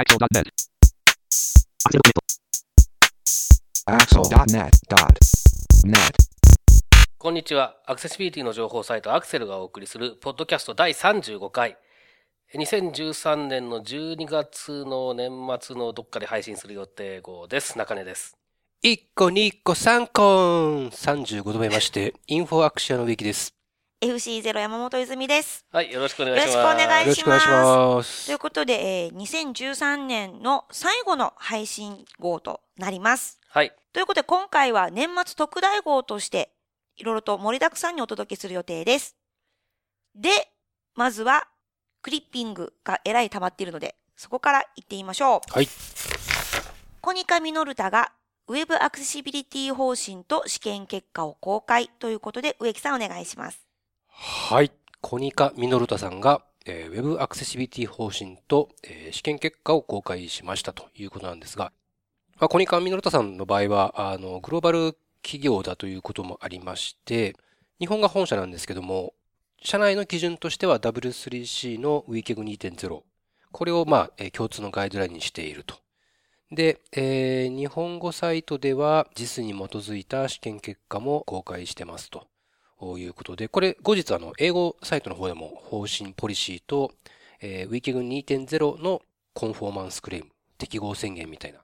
Axel.net. Axel.net.net. こんにちは。アクセシビリティの情報サイトアクセルがお送りするポッドキャスト第35回。2013年の12月の年末のどっかで配信する予定号です。中根です。1個2個3個35度目まして、インフォアクションのウィキです。FC0 山本泉です。はい、よろしくお願いします。よろしくお願いします。ということで、えー2013年の最後の配信号となります。はい。ということで、今回は年末特大号として、いろいろと盛りだくさんにお届けする予定です。で、まずは、クリッピングがえらい溜まっているので、そこから行ってみましょう。はい。コニカミノルタが、ウェブアクセシビリティ方針と試験結果を公開ということで、植木さんお願いします。はい。コニカミノルタさんが、えーウェブアクセシビティ方針と、えー試験結果を公開しましたということなんですが、まあ、コニカミノルタさんの場合は、あの、グローバル企業だということもありまして、日本が本社なんですけども、社内の基準としては W3C の WCAG2.0。これを、まあ、えー共通のガイドラインにしていると。で、えー日本語サイトでは JIS に基づいた試験結果も公開してますということで、これ後日あの、英語サイトの方でも方針ポリシーと、えー、WikiGun 2.0のコンフォーマンスクレーム、適合宣言みたいな、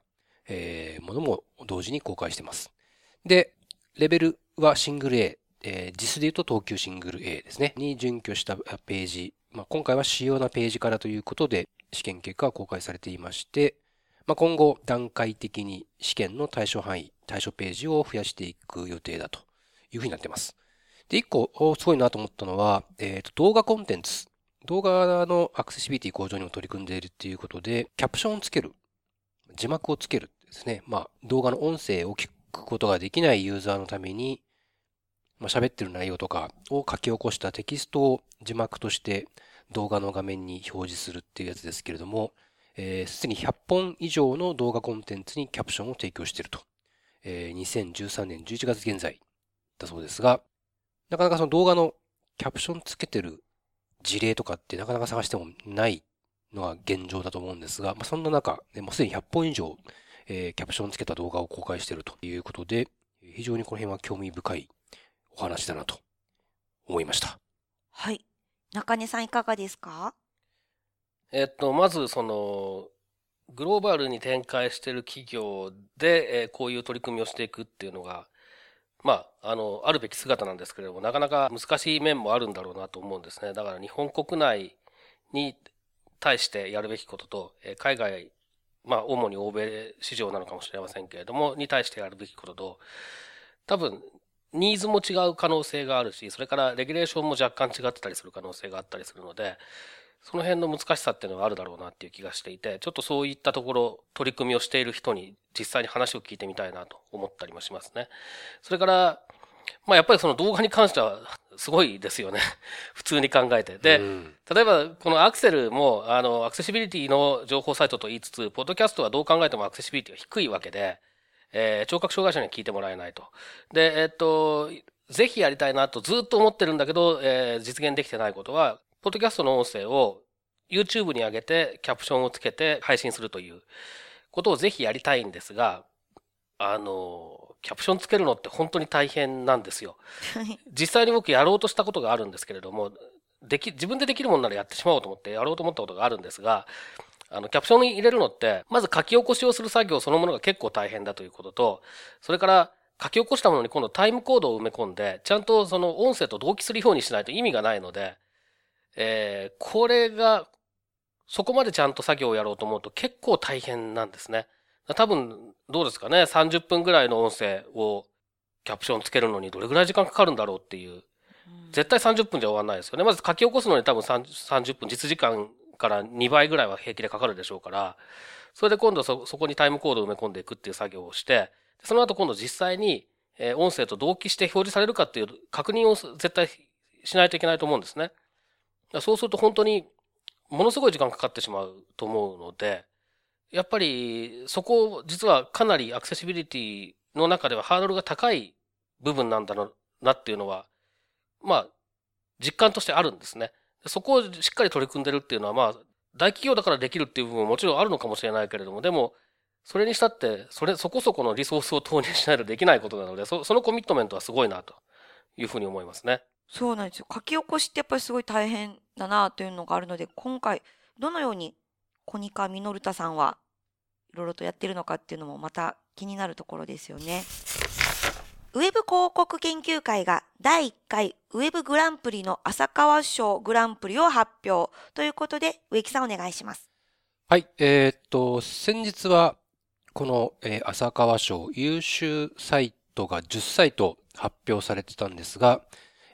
えーものも同時に公開してます。で、レベルはシングル A、えー、JIS で言うと東急シングル A ですね、に準拠したページ、まあ、今回は主要なページからということで、試験結果が公開されていまして、まあ、今後段階的に試験の対象範囲、対象ページを増やしていく予定だというふうになっています。で、一個、すごいなと思ったのは、えっ、と、動画コンテンツ。動画のアクセシビティ向上にも取り組んでいるっていうことで、キャプションをつける。字幕をつけるですね。まあ、動画の音声を聞くことができないユーザーのために、まあ、喋ってる内容とかを書き起こしたテキストを字幕として動画の画面に表示するっていうやつですけれども、えーすでに100本以上の動画コンテンツにキャプションを提供していると。えー2013年11月現在だそうですが、なかなかその動画のキャプションつけてる事例とかってなかなか探してもないのが現状だと思うんですが、まあ、そんな中、ねもうすでに100本以上、えーキャプションつけた動画を公開しているということで、非常にこの辺は興味深いお話だなと思いました。はい。中根さんいかがですか？えっと、まず、その、グローバルに展開している企業で、えーこういう取り組みをしていくっていうのが、まあ、あの、あるべき姿なんですけれども、なかなか難しい面もあるんだろうなと思うんですね。だから日本国内に対してやるべきことと、えー海外、まあ、主に欧米市場なのかもしれませんけれども、に対してやるべきことと、多分、ニーズも違う可能性があるし、それからレギュレーションも若干違ってたりする可能性があったりするので、その辺の難しさっていうのがあるだろうなっていう気がしていて、ちょっとそういったところ、取り組みをしている人に実際に話を聞いてみたいなと思ったりもしますね。それから、まあやっぱりその動画に関してはすごいですよね。普通に考えて。で、うん例えばこのアクセルも、あの、アクセシビリティの情報サイトと言いつつ、ポッドキャストはどう考えてもアクセシビリティが低いわけで、えー聴覚障害者には聞いてもらえないと。で、えっと、ぜひやりたいなとずっと思ってるんだけど、えー実現できてないことは、ポッドキャストの音声を YouTube に上げてキャプションをつけて配信するということをぜひやりたいんですが、あの、キャプションつけるのって本当に大変なんですよ。実際に僕やろうとしたことがあるんですけれども、でき、自分でできるものならやってしまおうと思ってやろうと思ったことがあるんですが、あの、キャプションに入れるのって、まず書き起こしをする作業そのものが結構大変だということと、それから書き起こしたものに今度タイムコードを埋め込んで、ちゃんとその音声と同期するようにしないと意味がないので、えーこれが、そこまでちゃんと作業をやろうと思うと結構大変なんですね。多分、どうですかね、30分ぐらいの音声をキャプションつけるのにどれぐらい時間かかるんだろうっていう。絶対30分じゃ終わらないですよね。まず書き起こすのに多分30 30分、実時間から2倍ぐらいは平気でかかるでしょうから、それで今度そ、そこにタイムコードを埋め込んでいくっていう作業をして、その後今度実際に、えー音声と同期して表示されるかっていう確認を絶対しないといけないと思うんですね。そうすると本当にものすごい時間かかってしまうと思うので、やっぱりそこ実はかなりアクセシビリティの中ではハードルが高い部分なんだなっていうのは、まあ、実感としてあるんですね。そこをしっかり取り組んでるっていうのは、まあ、大企業だからできるっていう部分ももちろんあるのかもしれないけれども、でも、それにしたって、それ、そこそこのリソースを投入しないとできないことなので、そそのコミットメントはすごいなというふうに思いますね。そうなんですよ。書き起こしってやっぱりすごい大変だなというのがあるので、今回、どのようにコニカミノルタさんはいろいろとやってるのかっていうのもまた気になるところですよね。ウェブ広告研究会が第1回ウェブグランプリの浅川賞グランプリを発表ということで、植木さんお願いします。はい、えー、っと、先日はこの、えー、浅川賞優秀サイトが10サイト発表されてたんですが、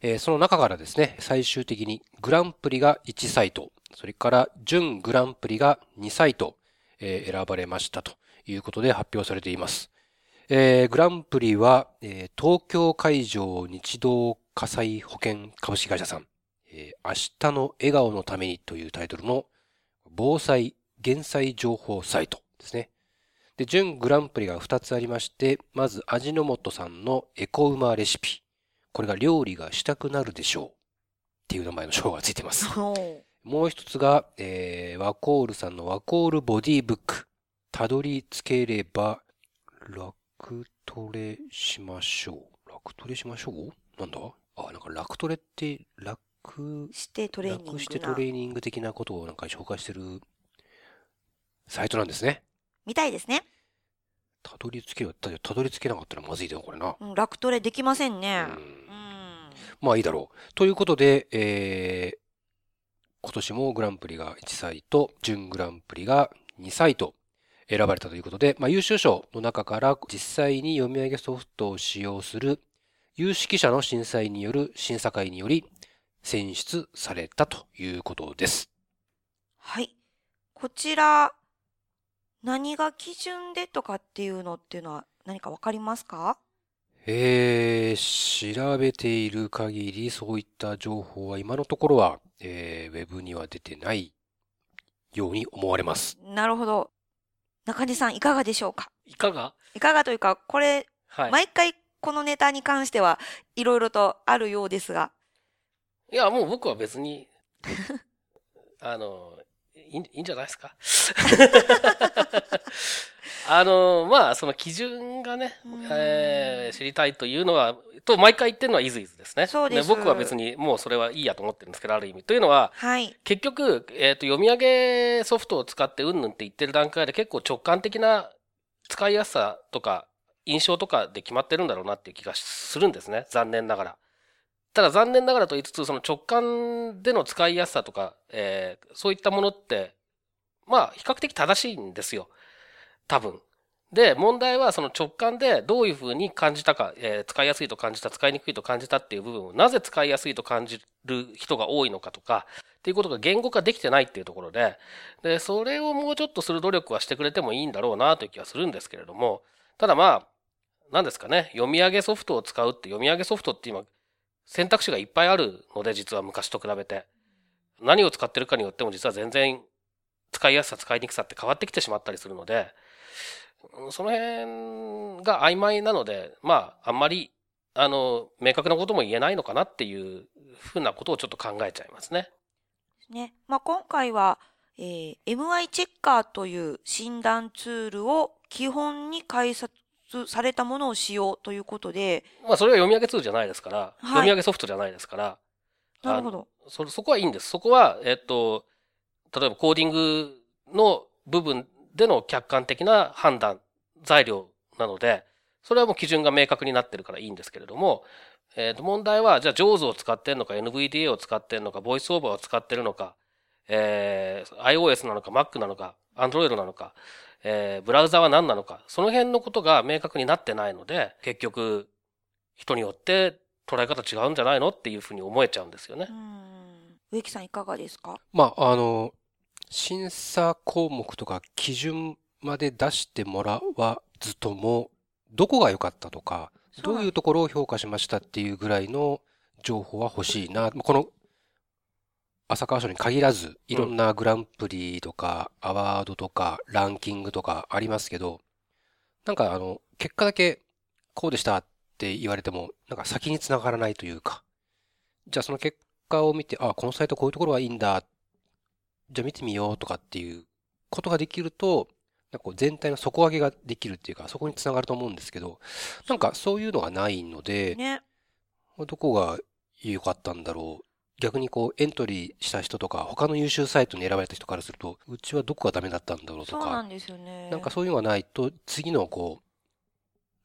えー、その中からですね、最終的にグランプリが1サイト、それから準グランプリが2サイト、えー、選ばれましたということで発表されています。えー、グランプリは、えー、東京海上日動火災保険株式会社さん、えー、明日の笑顔のためにというタイトルの防災減災情報サイトですね。で、準グランプリが2つありまして、まず味の素さんのエコウマレシピ。これが料理がしたくなるでしょう。っていう名前の賞がついてます。もう一つが、えー、ワコールさんのワコールボディブック。たどり着ければ、楽トレしましょう。楽トレしましょう？なんだ？あ、なんか楽トレって、楽してトレーニング。楽してトレーニング的なことをなんか紹介してるサイトなんですね。みたいですね。たどり着けよ。たどり着けなかったらまずいだよ、これな。うん、楽トレできませんね。うん。まあいいだろう。ということで、えー、今年もグランプリが1サイト、準グランプリが2サイト選ばれたということで、まあ、優秀賞の中から実際に読み上げソフトを使用する有識者の審査員による審査会により選出されたということです。はい。こちら、何が基準でとかっていうのっていうのは何かわかりますか？えー、調べている限りそういった情報は今のところは、えー、ウェブには出てないように思われます。なるほど。中根さんいかがでしょうか？いかが？いかがというか、これ、はい、毎回このネタに関してはいろいろとあるようですが。いや、もう僕は別に、あの、いいんじゃないですか？あの、まあ、その基準がね、えー、知りたいというのは、と毎回言ってるのはイズイズですね。そうです。僕は別にもうそれはいいやと思ってるんですけど、ある意味。というのは、はい、結局、えっ、ー、と、読み上げソフトを使ってうんぬんって言ってる段階で結構直感的な使いやすさとか、印象とかで決まってるんだろうなっていう気がするんですね。残念ながら。ただ残念ながらと言いつつ、その直感での使いやすさとか、えー、そういったものって、まあ、比較的正しいんですよ。多分。で、問題はその直感でどういうふうに感じたか、えー、使いやすいと感じた、使いにくいと感じたっていう部分を、なぜ使いやすいと感じる人が多いのかとか、っていうことが言語化できてないっていうところで、で、それをもうちょっとする努力はしてくれてもいいんだろうなという気はするんですけれども、ただまあ、何ですかね、読み上げソフトを使うって読み上げソフトって今、選択肢がいっぱいあるので、実は昔と比べて。何を使ってるかによっても実は全然使いやすさ、使いにくさって変わってきてしまったりするので、その辺が曖昧なので、まあ、あんまり、あの、明確なことも言えないのかなっていうふうなことをちょっと考えちゃいますね。ね。まあ、今回は、えー、MI チェッカーという診断ツールを基本に開発されたものを使用ということで。まあ、それは読み上げツールじゃないですから、はい、読み上げソフトじゃないですから。なるほど。そ、そこはいいんです。そこは、えっと、例えばコーディングの部分での客観的な判断、材料なので、それはもう基準が明確になってるからいいんですけれども、えっ、と、問題は、じゃあ、JAWS を使ってんのか、NVDA を使ってんのか、ボイスオーバーを使ってるのか、えー、iOS なのか、Mac なのか、Android なのか、えー、ブラウザは何なのか、その辺のことが明確になってないので、結局、人によって捉え方違うんじゃないのっていうふうに思えちゃうんですよね。植木さんいかがですか？まあ、あの、審査項目とか基準まで出してもらわずとも、どこが良かったとか、どういうところを評価しましたっていうぐらいの情報は欲しいな。この浅川賞に限らず、いろんなグランプリとか、アワードとか、ランキングとかありますけど、なんかあの、結果だけこうでしたって言われても、なんか先につながらないというか、じゃあその結果を見て、あ、このサイトこういうところはいいんだ。じゃあ見てみようとかっていうことができると、なんかこう全体の底上げができるっていうか、そこにつながると思うんですけど、なんかそういうのがないので、ね。どこが良かったんだろう。逆にこうエントリーした人とか、他の優秀サイトに選ばれた人からすると、うちはどこがダメだったんだろうとか、そうなんですよね。なんかそういうのがないと、次のこ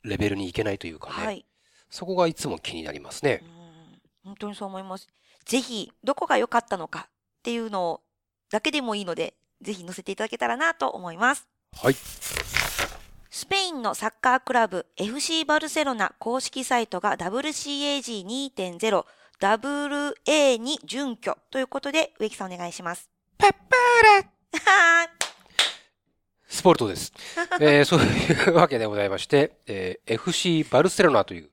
う、レベルに行けないというかね、はい。そこがいつも気になりますねう。ん本当にそう思います。ぜひ、どこが良かったのかっていうのをだけでもいいので、ぜひ載せていただけたらなと思います。はい。スペインのサッカークラブ FC バルセロナ公式サイトが WCAG2.0 WA に準拠ということで、植木さんお願いします。パッパーラ スポルトです。えーそういうわけでございまして、えー FC バルセロナという、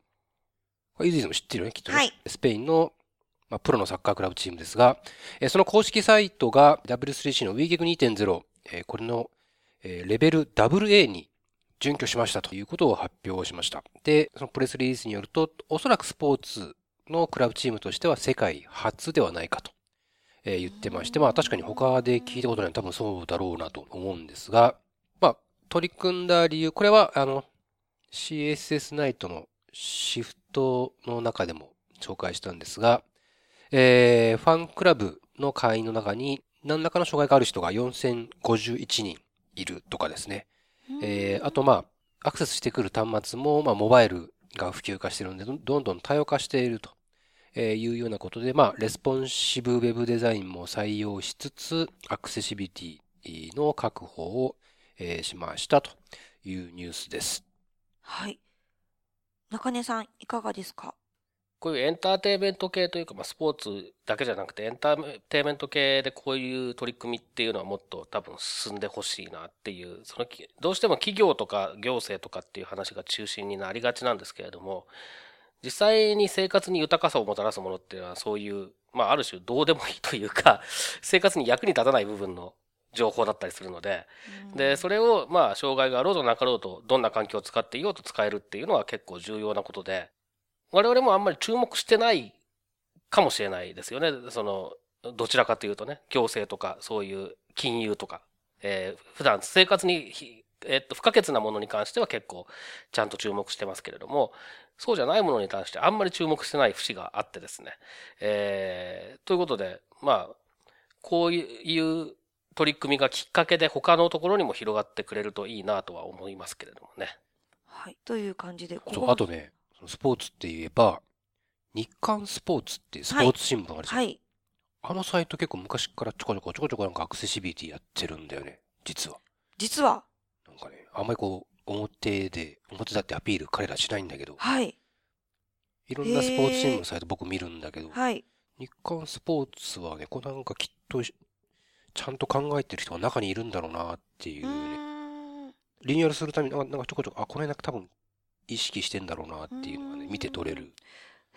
これイズイズも知ってるよね、きっとね。はいスペインの、まあ、プロのサッカークラブチームですが、えーその公式サイトが W3C の WeGig2.0、えーこれの、えーレベル WA に準拠しましたということを発表しました。で、そのプレスリリースによると、おそらくスポーツのクラブチームとしては世界初ではないかと、えー言ってまして、まあ確かに他で聞いたことない多分そうだろうなと思うんですが、まあ取り組んだ理由、これはあの CSS ナイトのシフトの中でも紹介したんですが、えーファンクラブの会員の中に何らかの障害がある人が4051人いるとかですね。えーあとまあ、アクセスしてくる端末も、まあ、モバイルが普及化してるんで、どんどん多様化しているというようなことで、まあ、レスポンシブウェブデザインも採用しつつ、アクセシビティの確保を、しましたというニュースです。はい。中根さん、いかがですか？こういうエンターテインメント系というか、まあ、スポーツだけじゃなくて、エンターテインメント系でこういう取り組みっていうのはもっと多分進んでほしいなっていう、そのき、どうしても企業とか行政とかっていう話が中心になりがちなんですけれども、実際に生活に豊かさをもたらすものっていうのはそういう、まあある種どうでもいいというか、生活に役に立たない部分の情報だったりするので、で、それを、まあ、障害があろうとなかろうと、どんな環境を使っていようと使えるっていうのは結構重要なことで、我々もあんまり注目してないかもしれないですよね。その、どちらかというとね、行政とか、そういう金融とか、えー普段生活にひ、えっと、不可欠なものに関しては結構ちゃんと注目してますけれども、そうじゃないものに関してあんまり注目してない節があってですね。えーということで、まあ、こういう取り組みがきっかけで他のところにも広がってくれるといいなとは思いますけれどもね。はい。という感じで、こそうあとね、スポーツって言えば、日刊スポーツっていうスポーツ新聞あるじゃん。はい。あのサイト結構昔からちょこちょこちょこちょこなんかアクセシビリティやってるんだよね。実は。実は、なんかね、あんまりこう、表で、表だってアピール彼らしないんだけど、はい。いろんなスポーツ新聞のサイト僕見るんだけど、はい。日刊スポーツはね、これなんかきっと、ちゃんと考えてる人が中にいるんだろうなっていううね。リニューアルするために、なんかなんかちょこちょこ、あ、これなんか多分意識してんだろうなっていうのがね、見て取れる。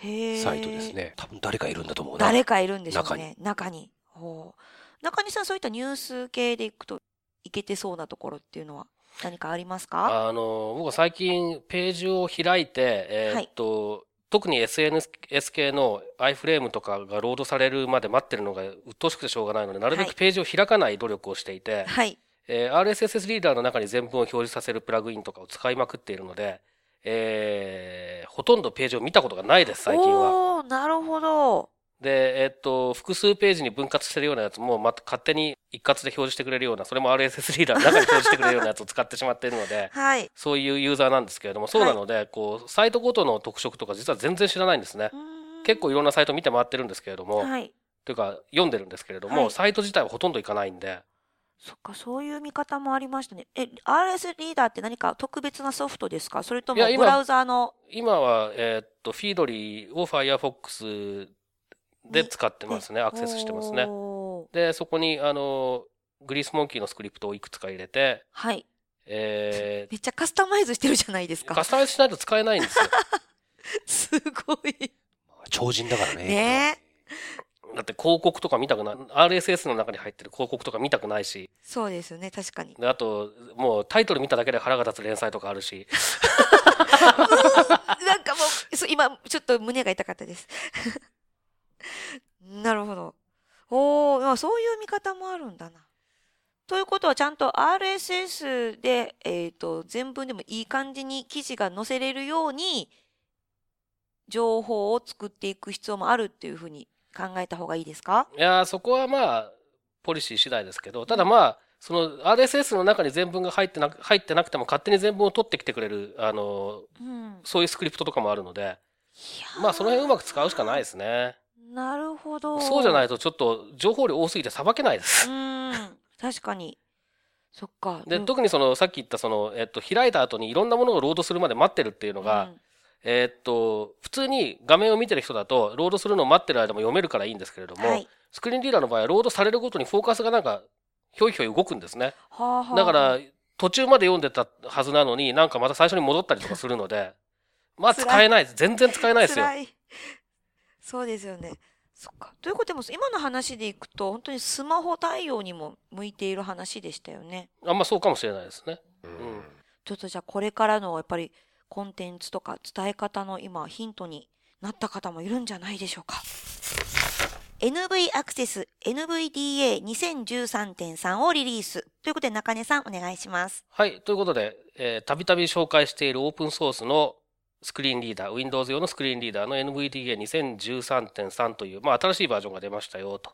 サイトです。ね。多分誰かいるんだと思うな。誰かいるんでしょう中ね。中に。ほう。中にさん、そういったニュース系でいくといけてそうなところっていうのは何かありますか？あの、僕は最近ページを開いて、えーっと、特に SNS 系の iFrame とかがロードされるまで待ってるのが鬱陶しくてしょうがないので、なるべはいくページを開かない努力をしていて、はい。えー RSS リーダーの中に全文を表示させるプラグインとかを使いまくっているので、えーほとんどページを見たことがないです、最近は。おー、なるほど。で、えっと、複数ページに分割してるようなやつも、また勝手に一括で表示してくれるような、それも RSS リーダーの中に表示してくれるようなやつを使ってしまっているので、はい。そういうユーザーなんですけれども、そうなので、こう、サイトごとの特色とか実は全然知らないんですね結構いろんなサイト見て回ってるんですけれども、はい。というか読んでるんですけれども、はいサイト自体はほとんど行かないんで、そっか、そういう見方もありましたね。え、RS リーダーって何か特別なソフトですか？それともブラウザーの、今は、えーっと、フィードリーを Firefox で使ってますね。アクセスしてますね。で、そこに、あの、グリースモンキーのスクリプトをいくつか入れて、はい。えめっちゃカスタマイズしてるじゃないですー、カか。スタマイズしないと使えないんですよ。すごい。超人だからね。ねだって広告とか見たくない、RSS の中に入ってる広告とか見たくないし、そうですよね、確かに。であと、もうタイトル見ただけで腹が立つ連載とかあるし、なんかもう、今、ちょっと胸が痛かったです。なるほど。おお、そういう見方もあるんだな。ということはちゃんと RSS で、えっ、と、全文でもいい感じに記事が載せれるように、情報を作っていく必要もあるっていうふうに考えた方がいいですか？いやーそこはまあ、ポリシー次第ですけど、ただまあ、その RSS の中に全文が入ってなく、入ってなくても勝手に全文を取ってきてくれる、あの、うん。そういうスクリプトとかもあるので、まあその辺うまく使うしかないですね。なるほど。そうじゃないいとちょっと情報量多すぎてさばけないでうす。ん。確かに。そっか。で、うん特にそのさっき言ったその、えっと、開いた後にいろんなものをロードするまで待ってるっていうのが、うんえっと、普通に画面を見てる人だと、ロードするのを待ってる間も読めるからいいんですけれども、はい。スクリーンリーダーの場合はロードされるごとにフォーカスがなんか、ひょいひょい動くんですね。はあはあだから、途中まで読んでたはずなのに、なんかまた最初に戻ったりとかするので、まあ使えないです。全然使えないですよ。そうですよね。そっか。ということでも、今の話でいくと、本当にスマホ対応にも向いている話でしたよね。あんまそうかもしれないですね。うんんちょっとじゃあ、これからのやっぱりコンテンツとか伝え方の今、ヒントになった方もいるんじゃないでしょうか。NV アクセス NVDA2013.3 をリリース。ということで、中根さんお願いします。はい。ということで、えーたびたび紹介しているオープンソースのスクリーンリーダー、Windows 用のスクリーンリーダーの NVDA2013.3 という、まあ、新しいバージョンが出ましたよ、と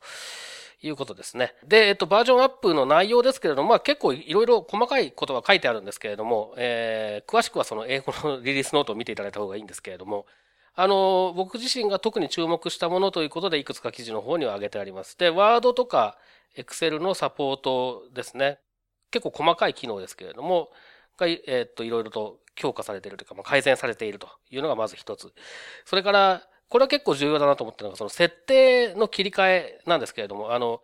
いうことですね。で、えっと、バージョンアップの内容ですけれども、まあ、結構いろいろ細かいことが書いてあるんですけれども、えー詳しくはその英語のリリースノートを見ていただいた方がいいんですけれども、あの、僕自身が特に注目したものということで、いくつか記事の方には挙げてあります。で、ワードとか Excel のサポートですね。結構細かい機能ですけれども、が、えっと、いろいろと強化されているというか、まあ、改善されているというのがまず一つ。それから、これは結構重要だなと思ったのが、その設定の切り替えなんですけれども、あの、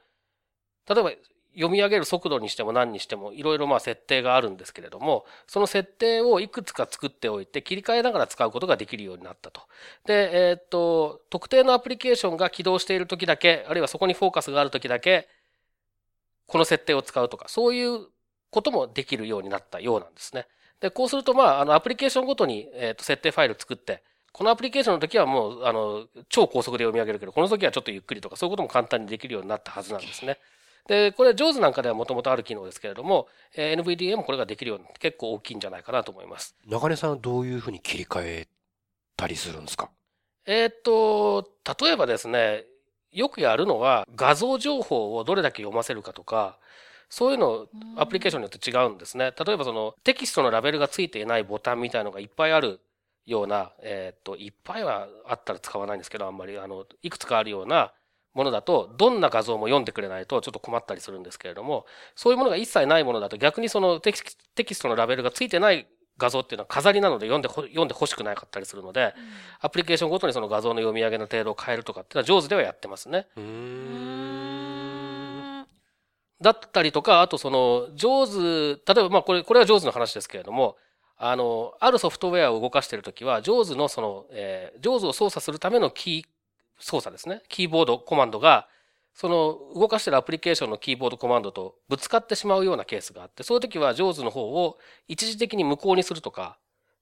例えば読み上げる速度にしても何にしてもいろいろまあ設定があるんですけれども、その設定をいくつか作っておいて切り替えながら使うことができるようになったと。で、えーっと、特定のアプリケーションが起動している時だけ、あるいはそこにフォーカスがある時だけ、この設定を使うとか、そういうこともできるようになったようなんですね。で、こうすると、まあ、あの、アプリケーションごとに、えっ、と、設定ファイル作って、このアプリケーションの時はもう、あの、超高速で読み上げるけど、この時はちょっとゆっくりとか、そういうことも簡単にできるようになったはずなんですね。で、これ、JAWS なんかではもともとある機能ですけれども、えー NVDA もこれができるように結構大きいんじゃないかなと思います。中根さんはどういうふうに切り替えたりするんですか？えーっと、例えばですね、よくやるのは画像情報をどれだけ読ませるかとか、そういうのアプリケーションによって違うんですね。例えばそのテキストのラベルがついていないボタンみたいのがいっぱいあるような、えーっと、いっぱいはあったら使わないんですけど、あんまり、あの、いくつかあるようなものだと、どんな画像も読んでくれないとちょっと困ったりするんですけれども、そういうものが一切ないものだと逆にそのテキステキストのラベルがついてない画像っていうのは飾りなので読んでほ読んで欲しくなかったりするので、アプリケーションごとにその画像の読み上げの程度を変えるとかっていうのは上手ではやってますね。だったりとか、あとその、上手、例えばまあこれ、これは上手の話ですけれども、あの、あるソフトウェアを動かしているときは、上手のその、えー、上手を操作するためのキー操作ですね。キーボードコマンドが、その動かしているアプリケーションのキーボードコマンドとぶつかってしまうようなケースがあって、そういう時は上手の方を一時的に無効にするとか、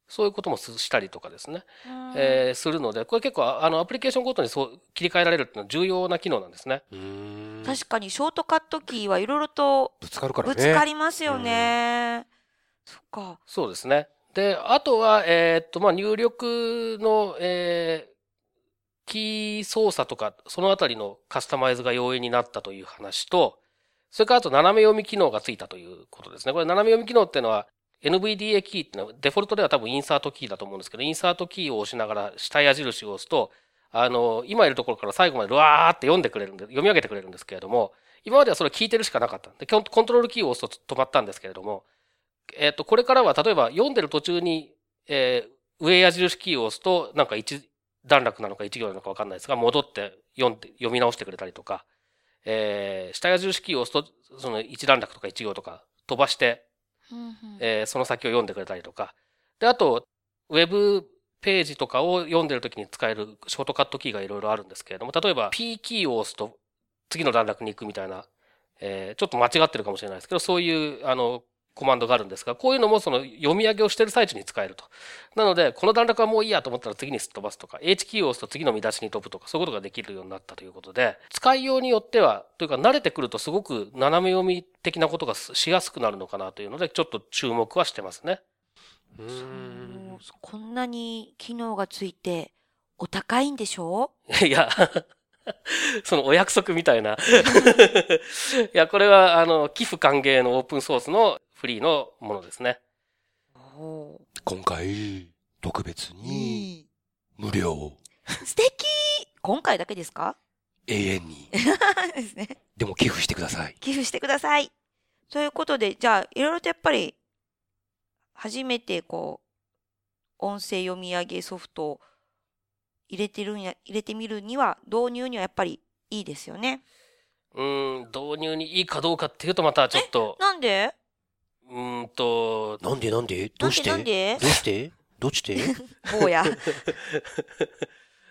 そういうこともすしたりとかですね。えーするので、これ結構あのアプリケーションごとにそう切り替えられるっていうのは重要な機能なんですね。確かにショートカットキーはいろいろとぶつかるからね。ぶつかりますよね。そっか。そうですね。で、あとは、えーっと、まあ、入力の、えーキー操作とか、そのあたりのカスタマイズが容易になったという話と、それからあと斜め読み機能がついたということですね。これ斜め読み機能っていうのは、NVDA キーっていうのは、デフォルトでは多分インサートキーだと思うんですけど、インサートキーを押しながら下矢印を押すと、あの、今いるところから最後までルワーって読んでくれるんで、読み上げてくれるんですけれども、今まではそれを聞いてるしかなかったん。で、コントロールキーを押すと止まったんですけれども、えっ、と、これからは例えば読んでる途中に、えー上矢印キーを押すと、なんか一段落なのか一行なのかわかんないですが、戻って読んで、読み直してくれたりとか、えー下矢印キーを押すと、その一段落とか一行とか飛ばして、えーその先を読んでくれたりとか。で、あと、ウェブページとかを読んでるときに使えるショートカットキーがいろいろあるんですけれども、例えば P キーを押すと次の段落に行くみたいな、えーちょっと間違ってるかもしれないですけど、そういう、あの、コマンドがあるんですが、こういうのもその読み上げをしている最中に使えると。なので、この段落はもういいやと思ったら次にすっ飛ばすとか、H キーを押すと次の見出しに飛ぶとか、そういうことができるようになったということで、使いようによっては、というか慣れてくるとすごく斜め読み的なことがしやすくなるのかなというので、ちょっと注目はしてますね。うーん。こんなに機能がついて、お高いんでしょ？いや、そのお約束みたいな。いや、これは、あの、寄付歓迎のオープンソースのフリーのものですね。お今回、特別に、い無料、素敵今回だけですか？永遠に。ですね。でも寄付してください。寄付してください。ということで、じゃあ、いろいろとやっぱり、初めてこう、音声読み上げソフトを入れてるんや、入れてみるには、導入にはやっぱりいいですよね。うーん、導入にいいかどうかっていうとまたちょっと、なんで？うーんと、なんでなんで？どうして？なんで？どうして？どうして？坊や。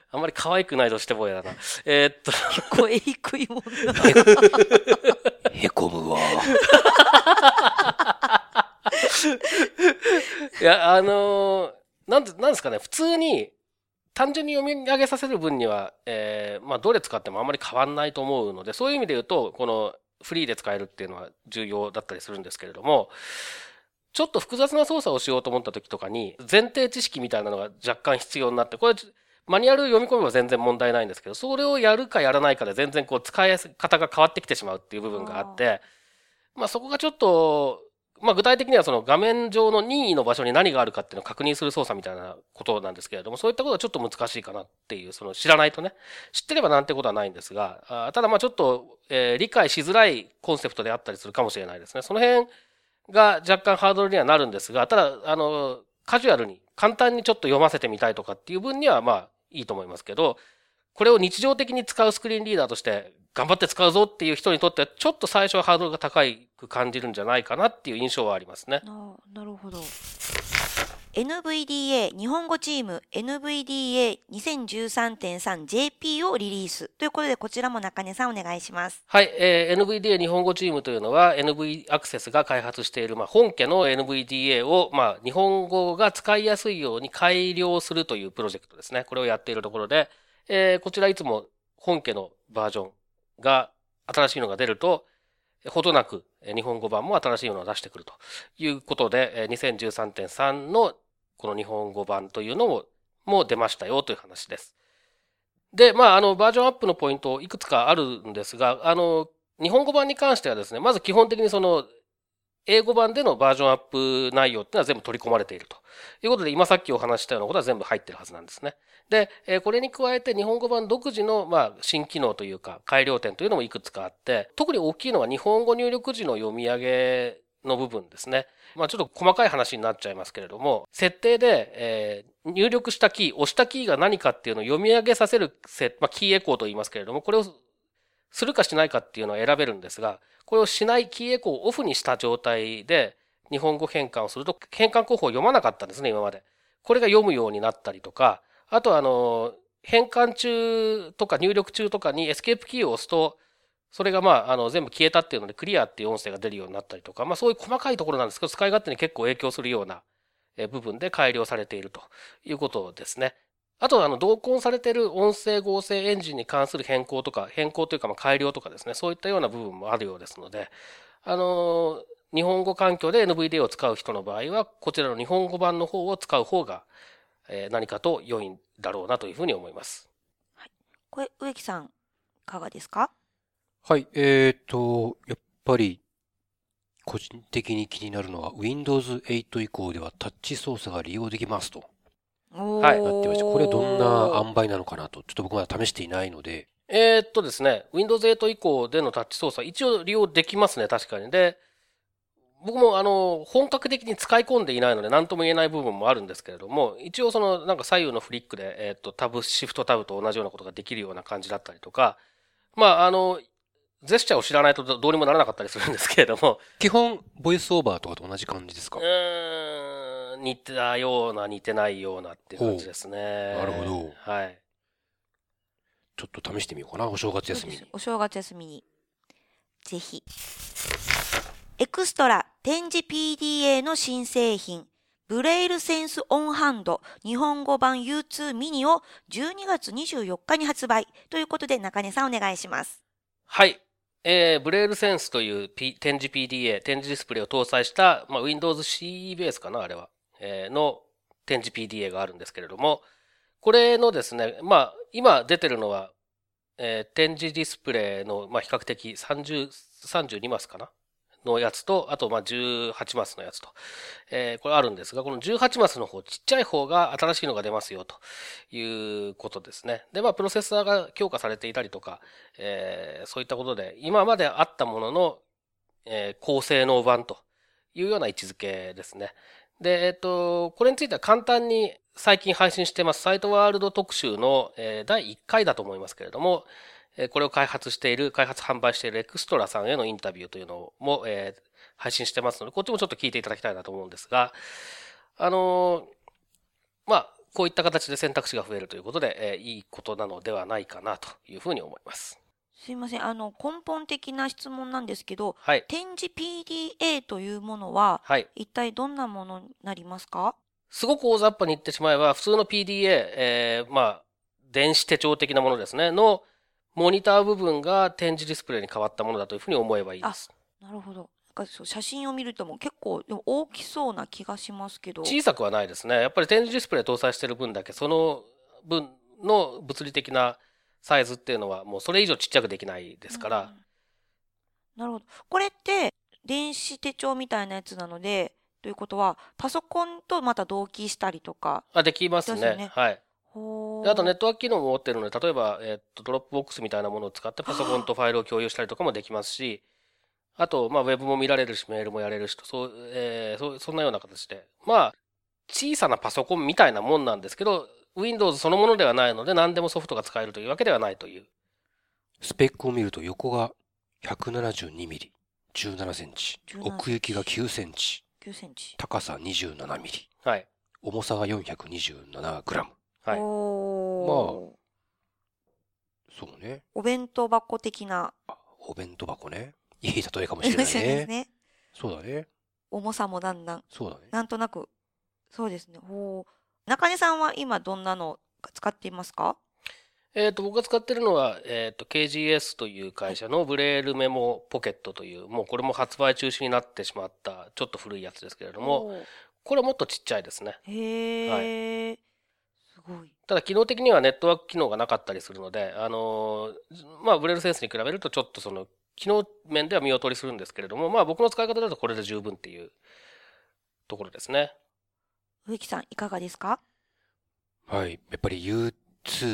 あんまり可愛くないとしてもやだな。えーっと、声低いもんな。へこむわ。いや、あのーなんで、なんですかね、普通に、単純に読み上げさせる分には、えーまあ、どれ使ってもあんまり変わんないと思うので、そういう意味で言うと、このフリーで使えるっていうのは重要だったりするんですけれども、ちょっと複雑な操作をしようと思った時とかに、前提知識みたいなのが若干必要になって、これ、マニュアル読み込めば全然問題ないんですけど、それをやるかやらないかで全然こう使い方が変わってきてしまうっていう部分があって、まあそこがちょっと、まあ具体的にはその画面上の任意の場所に何があるかっていうのを確認する操作みたいなことなんですけれども、そういったことはちょっと難しいかなっていう、その知らないとね、知ってればなんてことはないんですが、あただまあちょっと、え理解しづらいコンセプトであったりするかもしれないですね。その辺が若干ハードルにはなるんですが、ただ、あの、カジュアルに簡単にちょっと読ませてみたいとかっていう分にはまあいいと思いますけど、これを日常的に使うスクリーンリーダーとして頑張って使うぞっていう人にとってはちょっと最初はハードルが高く感じるんじゃないかなっていう印象はありますね。ななるほど。NVDA 日本語チーム NVDA2013.3JP をリリースということでこちらも中根さんお願いします。はい、えー NVDA 日本語チームというのは NV アクセスが開発している、まあ、本家の NVDA を、まあ、日本語が使いやすいように改良するというプロジェクトですね。これをやっているところで、えーこちらいつも本家のバージョンが新しいのが出ると、ほどなく日本語版も新しいものを出してくるということで、2013.3のこの日本語版というのも、も出ましたよという話です。で、まあ、あの、バージョンアップのポイントいくつかあるんですが、あの、日本語版に関してはですね、まず基本的にその、英語版でのバージョンアップ内容っていうのは全部取り込まれているということで、今さっきお話したようなことは全部入ってるはずなんですね。で、これに加えて日本語版独自の、まあ、新機能というか、改良点というのもいくつかあって、特に大きいのは日本語入力時の読み上げの部分ですね。まあ、ちょっと細かい話になっちゃいますけれども、設定で、えー入力したキー、押したキーが何かっていうのを読み上げさせる、まあ、キーエコーと言いますけれども、これをするかしないかっていうのを選べるんですが、これをしないキーエコーをオフにした状態で日本語変換をすると、変換候補を読まなかったんですね、今まで。これが読むようになったりとか、あとあの、変換中とか入力中とかにエスケープキーを押すと、それがまあ、あの、全部消えたっていうので、クリアっていう音声が出るようになったりとか、まあそういう細かいところなんですけど、使い勝手に結構影響するような部分で改良されているということですね。あとは、あの、同梱されている音声合成エンジンに関する変更とか、変更というか、まあ改良とかですね、そういったような部分もあるようですので、あのー日本語環境で NVDA を使う人の場合は、こちらの日本語版の方を使う方が、えー何かと良いんだろうなというふうに思います。これ植木さんいかがですか？はい、えーと、やっぱり、個人的に気になるのは、Windows 8以降ではタッチ操作が利用できますとはいなってまして、これどんな塩梅なのかなと、ちょっと僕まだ試していないので、えーっとですね、Windows 8以降でのタッチ操作、一応利用できますね、確かに。で、僕もあの、本格的に使い込んでいないので何とも言えない部分もあるんですけれども、一応その、なんか左右のフリックで、えーっと、タブ、シフトタブと同じようなことができるような感じだったりとか、まあ、あの、ジェスチャーを知らないとどうにもならなかったりするんですけれども、基本、ボイスオーバーとかと同じ感じですか？うーん、似たような、似てないようなっていう感じですね。なるほどはい。ちょっと試してみようかな、お正月休みに。お正月休みにぜひエクストラ展示 PDA の新製品、ブレイルセンスオンハンド日本語版 U2 ミニを12月24日に発売ということで中根さんお願いします。はい。えー、ブレイルセンスという、P、展示 PDA、展示ディスプレイを搭載した、まあ、Windows C ベースかな、あれは。の展示 PDA があるんですけれども、これのですね、まあ、今出てるのは、えー、展示ディスプレイの、まあ、比較的30、32マスかな？のやつと、あと、まあ、18マスのやつと、えー、これあるんですが、この18マスの方、ちっちゃい方が新しいのが出ますよ、ということですね。で、まあ、プロセッサーが強化されていたりとか、えー、そういったことで、今まであったものの、え、高性能版というような位置づけですね。で、えっと、これについては簡単に最近配信してますサイトワールド特集の、第1回だと思いますけれども、これを開発している、開発販売しているエクストラさんへのインタビューというのも、配信してますので、こっちもちょっと聞いていただきたいなと思うんですが、あの、まあ、こういった形で選択肢が増えるということで、いいことなのではないかなというふうに思います。すいません。あの、根本的な質問なんですけど、はい、展示 PDA というものは、はい、一体どんなものになりますか？すごく大雑把に言ってしまえば、普通の PDA、えー、まあ、電子手帳的なものですね、のモニター部分が展示ディスプレイに変わったものだというふうに思えばいいです。なるほど。写真を見るとも結構大きそうな気がしますけど小さくはないですねやっぱり展示ディスプレイ搭載している分だけその分の物理的なサイズっていうのはもうそれ以上ちっちゃくできないですから、うん、なるほど。これって電子手帳みたいなやつなのでということはパソコンとまた同期したりとかあできますね、ね、はい。であとネットワーク機能も持ってるので、例えば、えっと、 Dropbox みたいなものを使ってパソコンとファイルを共有したりとかもできますし、あと、まあ、ウェブも見られるし、メールもやれるしと、そう、えー、そそんなような形で。まあ、小さなパソコンみたいなもんなんですけど、Windows そのものではないので、何でもソフトが使えるというわけではないという。スペックを見ると横が172ミリ、17センチ、奥行きが9センチ、9センチ高さ27ミリ、はい、重さが427グラム。はい。まあ、そうね。お弁当箱的な。お弁当箱ね。いい例えかもしれないね。ねそうだね。重さもだんだん。そうだね。なんとなく。そうですね。ほう。中根さんは今どんなの使っていますか？えっ、と、僕が使ってるのは、えっ、ー、と、KGS という会社のブレールメモポケットという、もうこれも発売中止になってしまった、ちょっと古いやつですけれども、これはもっとちっちゃいですね。へえ。はいごい。ただ、機能的にはネットワーク機能がなかったりするので、あのー、まあ、ブレルセンスに比べるとちょっとその、機能面では見劣りするんですけれども、まあ、僕の使い方だとこれで十分っていうところですね。植木さん、いかがですか？はい。やっぱり U2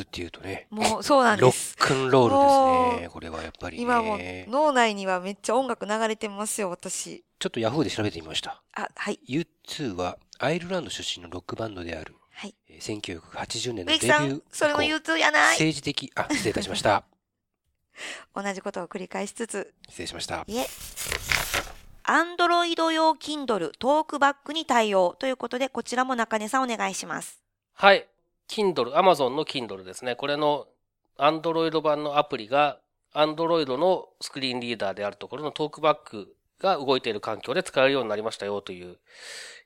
っていうとね。もう、そうなんです。ロックンロールですね。これはやっぱり、ね、今も脳内にはめっちゃ音楽流れてますよ、私。ちょっとヤフーで調べてみました。あ、はい。U2 はアイルランド出身のロックバンドであるはい。1980年のデビュー。それも U2 やない。政治的、あ、失礼いたしました。同じことを繰り返しつつ。失礼しました。いえ。アンドロイド用 Kindle トークバックに対応ということで、こちらも中根さんお願いします。はい。Kindle、Amazon の Kindle ですね。これのアンドロイド版のアプリが、アンドロイドのスクリーンリーダーであるところのトークバックが動いている環境で使えるようになりましたよという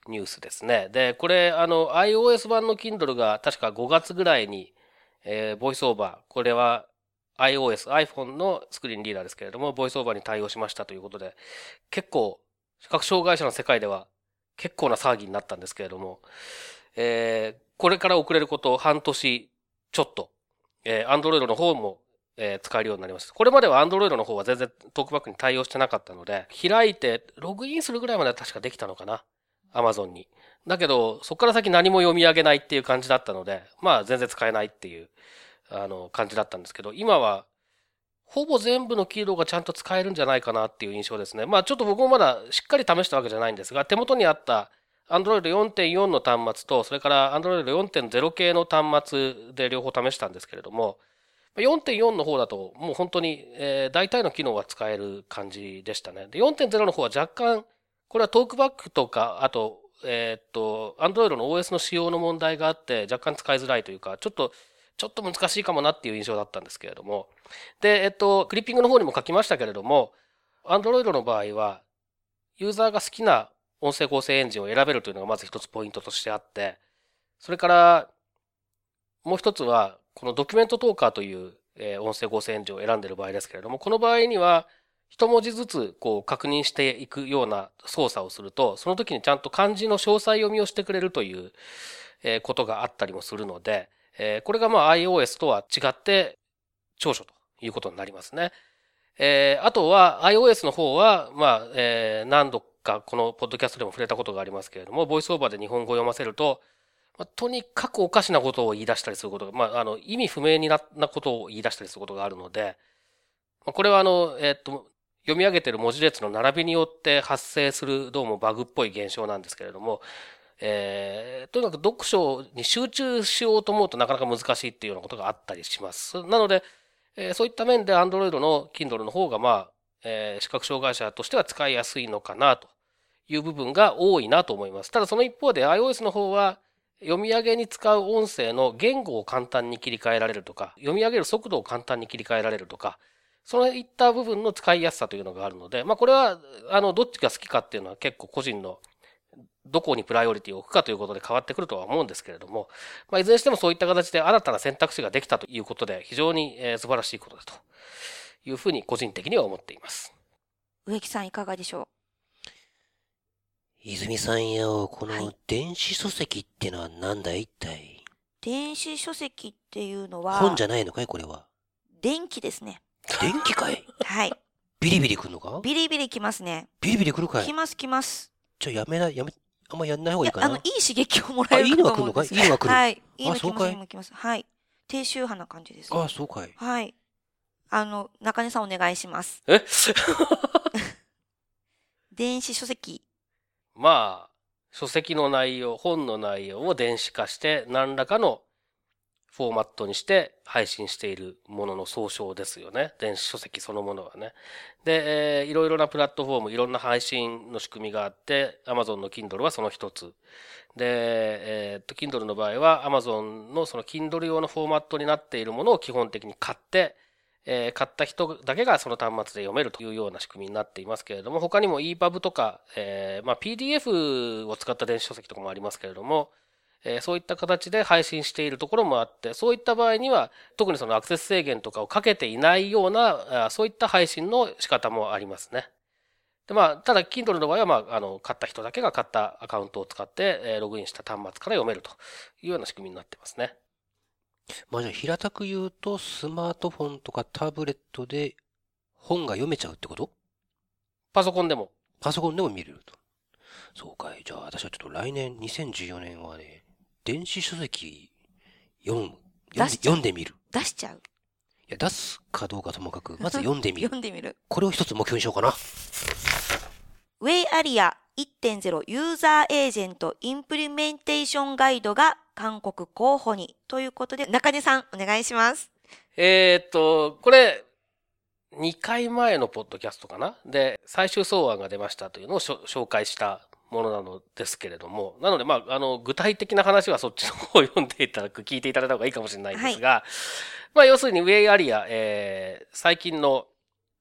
ニュースですね。で、これ、あの、iOS 版の Kindle が確か5月ぐらいに、えー、ボイスオーバー、これは iOS、iPhone のスクリーンリーダーですけれども、ボイスオーバーに対応しましたということで、結構、視覚障害者の世界では結構な騒ぎになったんですけれども、えー、これから遅れること半年ちょっと、えー、Android の方も、えー、使えるようになりました。これまでは Android の方は全然トークバックに対応してなかったので、開いてログインするぐらいまでは確かできたのかな。アマゾンに。だけど、そこから先何も読み上げないっていう感じだったので、まあ全然使えないっていう、あの、感じだったんですけど、今は、ほぼ全部のキーがちゃんと使えるんじゃないかなっていう印象ですね。まあちょっと僕もまだしっかり試したわけじゃないんですが、手元にあった Android 4.4の端末と、それから Android 4.0系の端末で両方試したんですけれども、4.4の方だともう本当に、えー、大体の機能は使える感じでしたね。で、4.0の方は若干これはトークバックとか、あと、えー、っと、Android の OS の仕様の問題があって、若干使いづらいというか、ちょっと、ちょっと難しいかもなっていう印象だったんですけれども。で、えっと、クリッピングの方にも書きましたけれども、Android の場合は、ユーザーが好きな音声合成エンジンを選べるというのがまず一つポイントとしてあって、それからもう一つは、このドキュメントトーカーという、音声合成エンジンを選んでいる場合ですけれども、この場合には、一文字ずつこう確認していくような操作をすると、その時にちゃんと漢字の詳細読みをしてくれるという、ことがあったりもするので、えこれがまあ iOS とは違って長所ということになりますね。えあとは iOS の方は、まあ、え何度かこのポッドキャストでも触れたことがありますけれども、ボイスオーバーで日本語を読ませると、まあ、とにかくおかしなことを言い出したりすることが、まあ、あの、意味不明にななことを言い出したりすることがあるので、まあ、これはあの、えっ、と、読み上げている文字列の並びによって発生するどうもバグっぽい現象なんですけれども、えー、とにかく読書に集中しようと思うとなかなか難しいっていうようなことがあったりします。なので、えー、そういった面で Android の Kindle の方が、まあ、えー、視覚障害者としては使いやすいのかなという部分が多いなと思います。ただその一方で iOS の方は、読み上げに使う音声の言語を簡単に切り替えられるとか、読み上げる速度を簡単に切り替えられるとか、そういった部分の使いやすさというのがあるので、まあこれは、あの、どっちが好きかっていうのは結構個人のどこにプライオリティを置くかということで変わってくるとは思うんですけれども、まあ、いずれにしてもそういった形で新たな選択肢ができたということで、非常に、え素晴らしいことだというふうに個人的には思っています。植木さんいかがでしょう？泉さんよ、この電子書籍ってのは何だい一体？電子書籍っていうのは、本じゃないのかいこれは。電気ですね。電気かい？はい。ビリビリくんのか？ビリビリきますね。ビリビリくるかい？きますきます。ちょ、やめな、やめ、あんまやんない方がいいかな。あの、いい刺激をもらえるいいのが来るのかいいいのが来る。はい。いいの来ます、いいいの来ます。はい。低周波な感じです。ああ、そうかい。はい。あの、中根さんお願いします。え電子書籍。まあ、書籍の内容、本の内容を電子化して何らかのフォーマットにして配信しているものの総称ですよね。電子書籍そのものはね。で、えー、いろいろなプラットフォーム、いろんな配信の仕組みがあって、Amazon の Kindle はその一つ。で、えー、っと、Kindle の場合は Amazon のその Kindle 用のフォーマットになっているものを基本的に買って、えー、買った人だけがその端末で読めるというような仕組みになっていますけれども、他にも EPUB とか、えー、まあ、PDF を使った電子書籍とかもありますけれども、えそういった形で配信しているところもあって、そういった場合には、特にそのアクセス制限とかをかけていないような、そういった配信の仕方もありますね。で、まあ、ただ、Kindle の場合は、まあ、あの、買った人だけが買ったアカウントを使って、えログインした端末から読めるというような仕組みになってますね。まあじゃあ平たく言うと、スマートフォンとかタブレットで本が読めちゃうってこと？パソコンでも。パソコンでも見れると。そうかい。じゃあ私はちょっと来年、2014年はね、電子書籍読む。読んでみる。出しちゃう。いや、出すかどうかともかく、まず読んでみる。読んでみる。これを一つ目標にしようかな。 WAI-ARIA 1.0 User Agent Implementation Guide が勧告候補にということで、中根さんお願いします。えー、っと、これ、2回前のポッドキャストかな？で、最終草案が出ましたというのを紹介したものなのですけれども、なので、まあ、あの、具体的な話はそっちの方を読んでいただく、聞いていただいた方がいいかもしれないんですが、はい、まあ、要するにウェイアリア、えー、最近の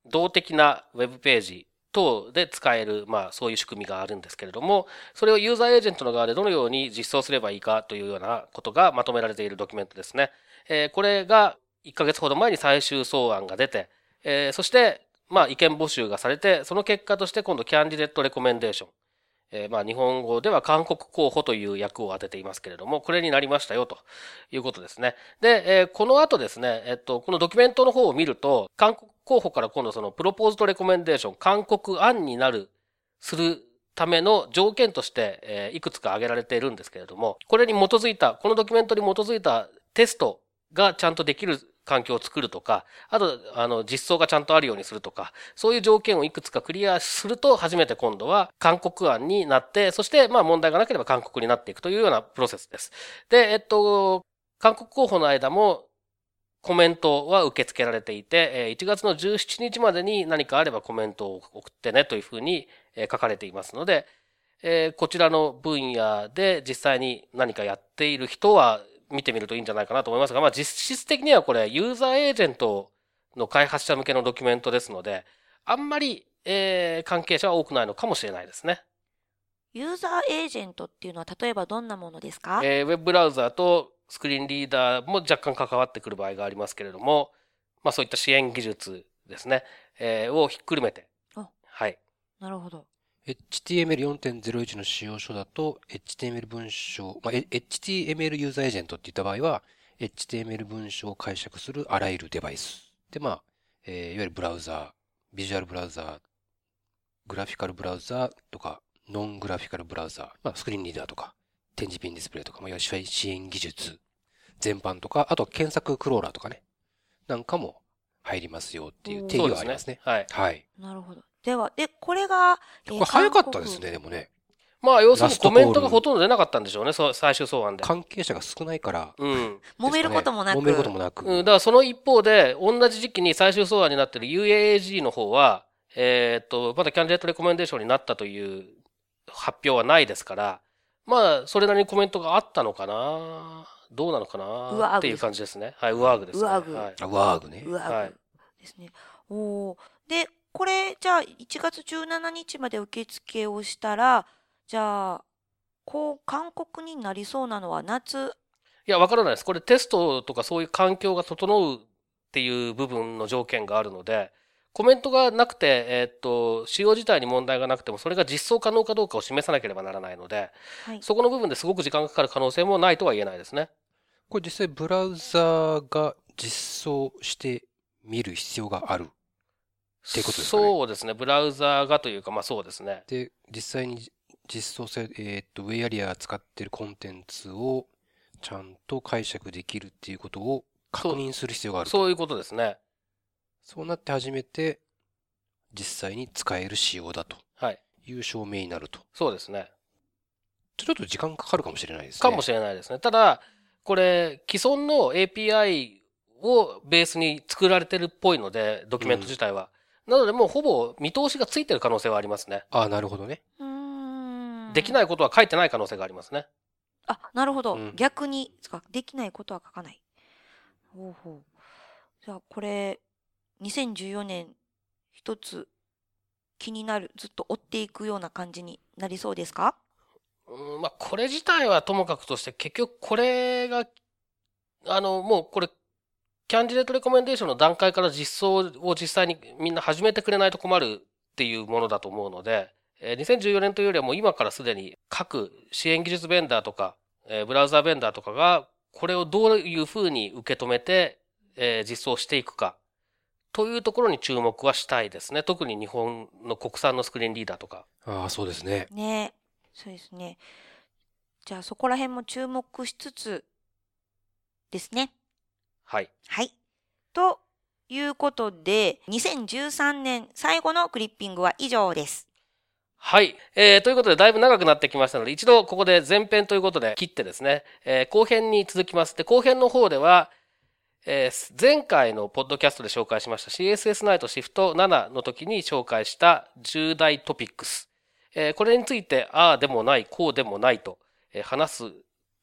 動的なウェブページ等で使える、まあ、そういう仕組みがあるんですけれども、それをユーザーエージェントの側でどのように実装すればいいかというようなことがまとめられているドキュメントですね。えー、これが1ヶ月ほど前に最終草案が出て、えー、そして、まあ、意見募集がされて、その結果として今度、キャンディデットレコメンデーション。えー、まあ日本語では韓国候補という役を当てていますけれども、これになりましたよということですね。で、えー、この後ですね、えっと、このドキュメントの方を見ると、韓国候補から今度そのプロポーズとレコメンデーション、韓国案になる、するための条件として、え、いくつか挙げられているんですけれども、これに基づいた、このドキュメントに基づいたテストがちゃんとできる環境を作るとか、あと、あの、実装がちゃんとあるようにするとか、そういう条件をいくつかクリアすると、初めて今度は韓国案になって、そして、まあ問題がなければ韓国になっていくというようなプロセスです。で、えっと、韓国候補の間も、コメントは受け付けられていて、1月の17日までに何かあればコメントを送ってねというふうに書かれていますので、こちらの分野で実際に何かやっている人は見てみるといいんじゃないかなと思いますが、まあ実質的にはこれユーザーエージェントの開発者向けのドキュメントですので、あんまりえー関係者は多くないのかもしれないですね。ユーザーエージェントっていうのは例えばどんなものですか、えーウェブブラウザーとスクリーンリーダーも若干関わってくる場合がありますけれども、まあそういった支援技術ですね、えーをひっくるめてあ、はい。なるほど。HTML4.01 の使用書だと、HTML 文章、まあ、え HTML ユーザーエージェントって言った場合は、HTML 文章を解釈するあらゆるデバイス。で、まあ、えーいわゆるブラウザー、ビジュアルブラウザー、グラフィカルブラウザーとか、ノングラフィカルブラウザー、まあ、スクリーンリーダーとか、展示ピンディスプレイとか、まあ、いわゆる支援技術全般とか、あとは検索クローラーとかね、なんかも入りますよっていう定義はありますね。はい。はい。なるほど。では、で、これが、えーこれ早かったですね、。でもね。まあ要するにラストコメントがほとんど出なかったんでしょうね、そう最終草案で。関係者が少ないから、うん。揉めることもなく。揉めることもなく。うん、だからその一方で、同じ時期に最終草案になっている UAAG の方は、えーっと、まだキャンディデートレコメンデーションになったという発表はないですから、まあ、それなりにコメントがあったのかな？どうなのかな？っていう感じですね。はい、ウアーグですね。ウアーグはい。あワーグね。うわ、はいですね。おーで、これ、じゃあ、1月17日まで受付をしたら、じゃあ、こう、勧告になりそうなのは夏？いや、わからないです。これテストとかそういう環境が整うっていう部分の条件があるので、コメントがなくて、えーっと、使用自体に問題がなくても、それが実装可能かどうかを示さなければならないので、はい。そこの部分ですごく時間がかかる可能性もないとは言えないですね。これ実際ブラウザーが実装してみる必要がある。っていうことですかねそうですね。ブラウザーがというか、まあそうですね。で、実際に実装せ、えーっと、ウェイアリアが使っているコンテンツをちゃんと解釈できるっていうことを確認する必要があると。そういうことですね。そうなって初めて実際に使える仕様だとはい。いう証明になると。そうですね。ちょっと時間かかるかもしれないですね。かもしれないですね。ただ、これ、既存の API をベースに作られてるっぽいので、ドキュメント自体は。なので、もうほぼ見通しがついてる可能性はありますね。ああ、なるほどね。うーん。できないことは書いてない可能性がありますね。あ、なるほど。うん逆に、つかできないことは書かない。ほうほう。じゃあ、これ、2014年、一つ、気になる、ずっと追っていくような感じになりそうですか？うん、まあ、これ自体はともかくとして、結局これが、あの、もうこれ、キャンディデートレコメンデーションの段階から実装を実際にみんな始めてくれないと困るっていうものだと思うので、えー2014年というよりはもう今からすでに各支援技術ベンダーとか、えーブラウザーベンダーとかが、これをどういうふうに受け止めて、えー実装していくか、というところに注目はしたいですね。特に日本の国産のスクリーンリーダーとか。ああ、そうですね。ねそうですね。じゃあ、そこら辺も注目しつつ、ですね。はい。はい。ということで、2013年最後のクリッピングは以上です。はい。えー、ということで、だいぶ長くなってきましたので、一度ここで前編ということで切ってですね、えー後編に続きます。で、後編の方では、えー前回のポッドキャストで紹介しました CSS ナイトシフト7の時に紹介した重大トピックス。えーこれについて、ああでもない、こうでもないと、えー話す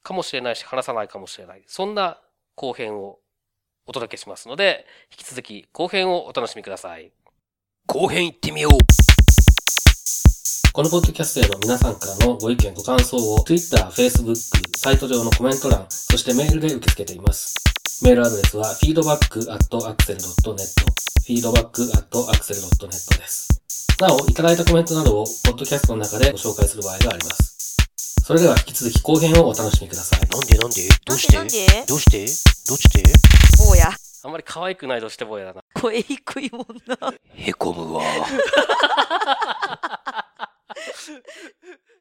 かもしれないし、話さないかもしれない。そんな後編をお届けしますので、引き続き後編をお楽しみください。後編行ってみようこのポッドキャストへの皆さんからのご意見ご感想を Twitter、Facebook、サイト上のコメント欄、そしてメールで受け付けています。メールアドレスは feedback.axel.net feedback.axel.net です。なお、いただいたコメントなどをポッドキャストの中でご紹介する場合があります。それでは引き続き後編をお楽しみください。なんでなんで？どうして？なんでなんで？どうして？どうして？おや、あんまり可愛くないとしてもやだな。声低いもんな。へこむわ。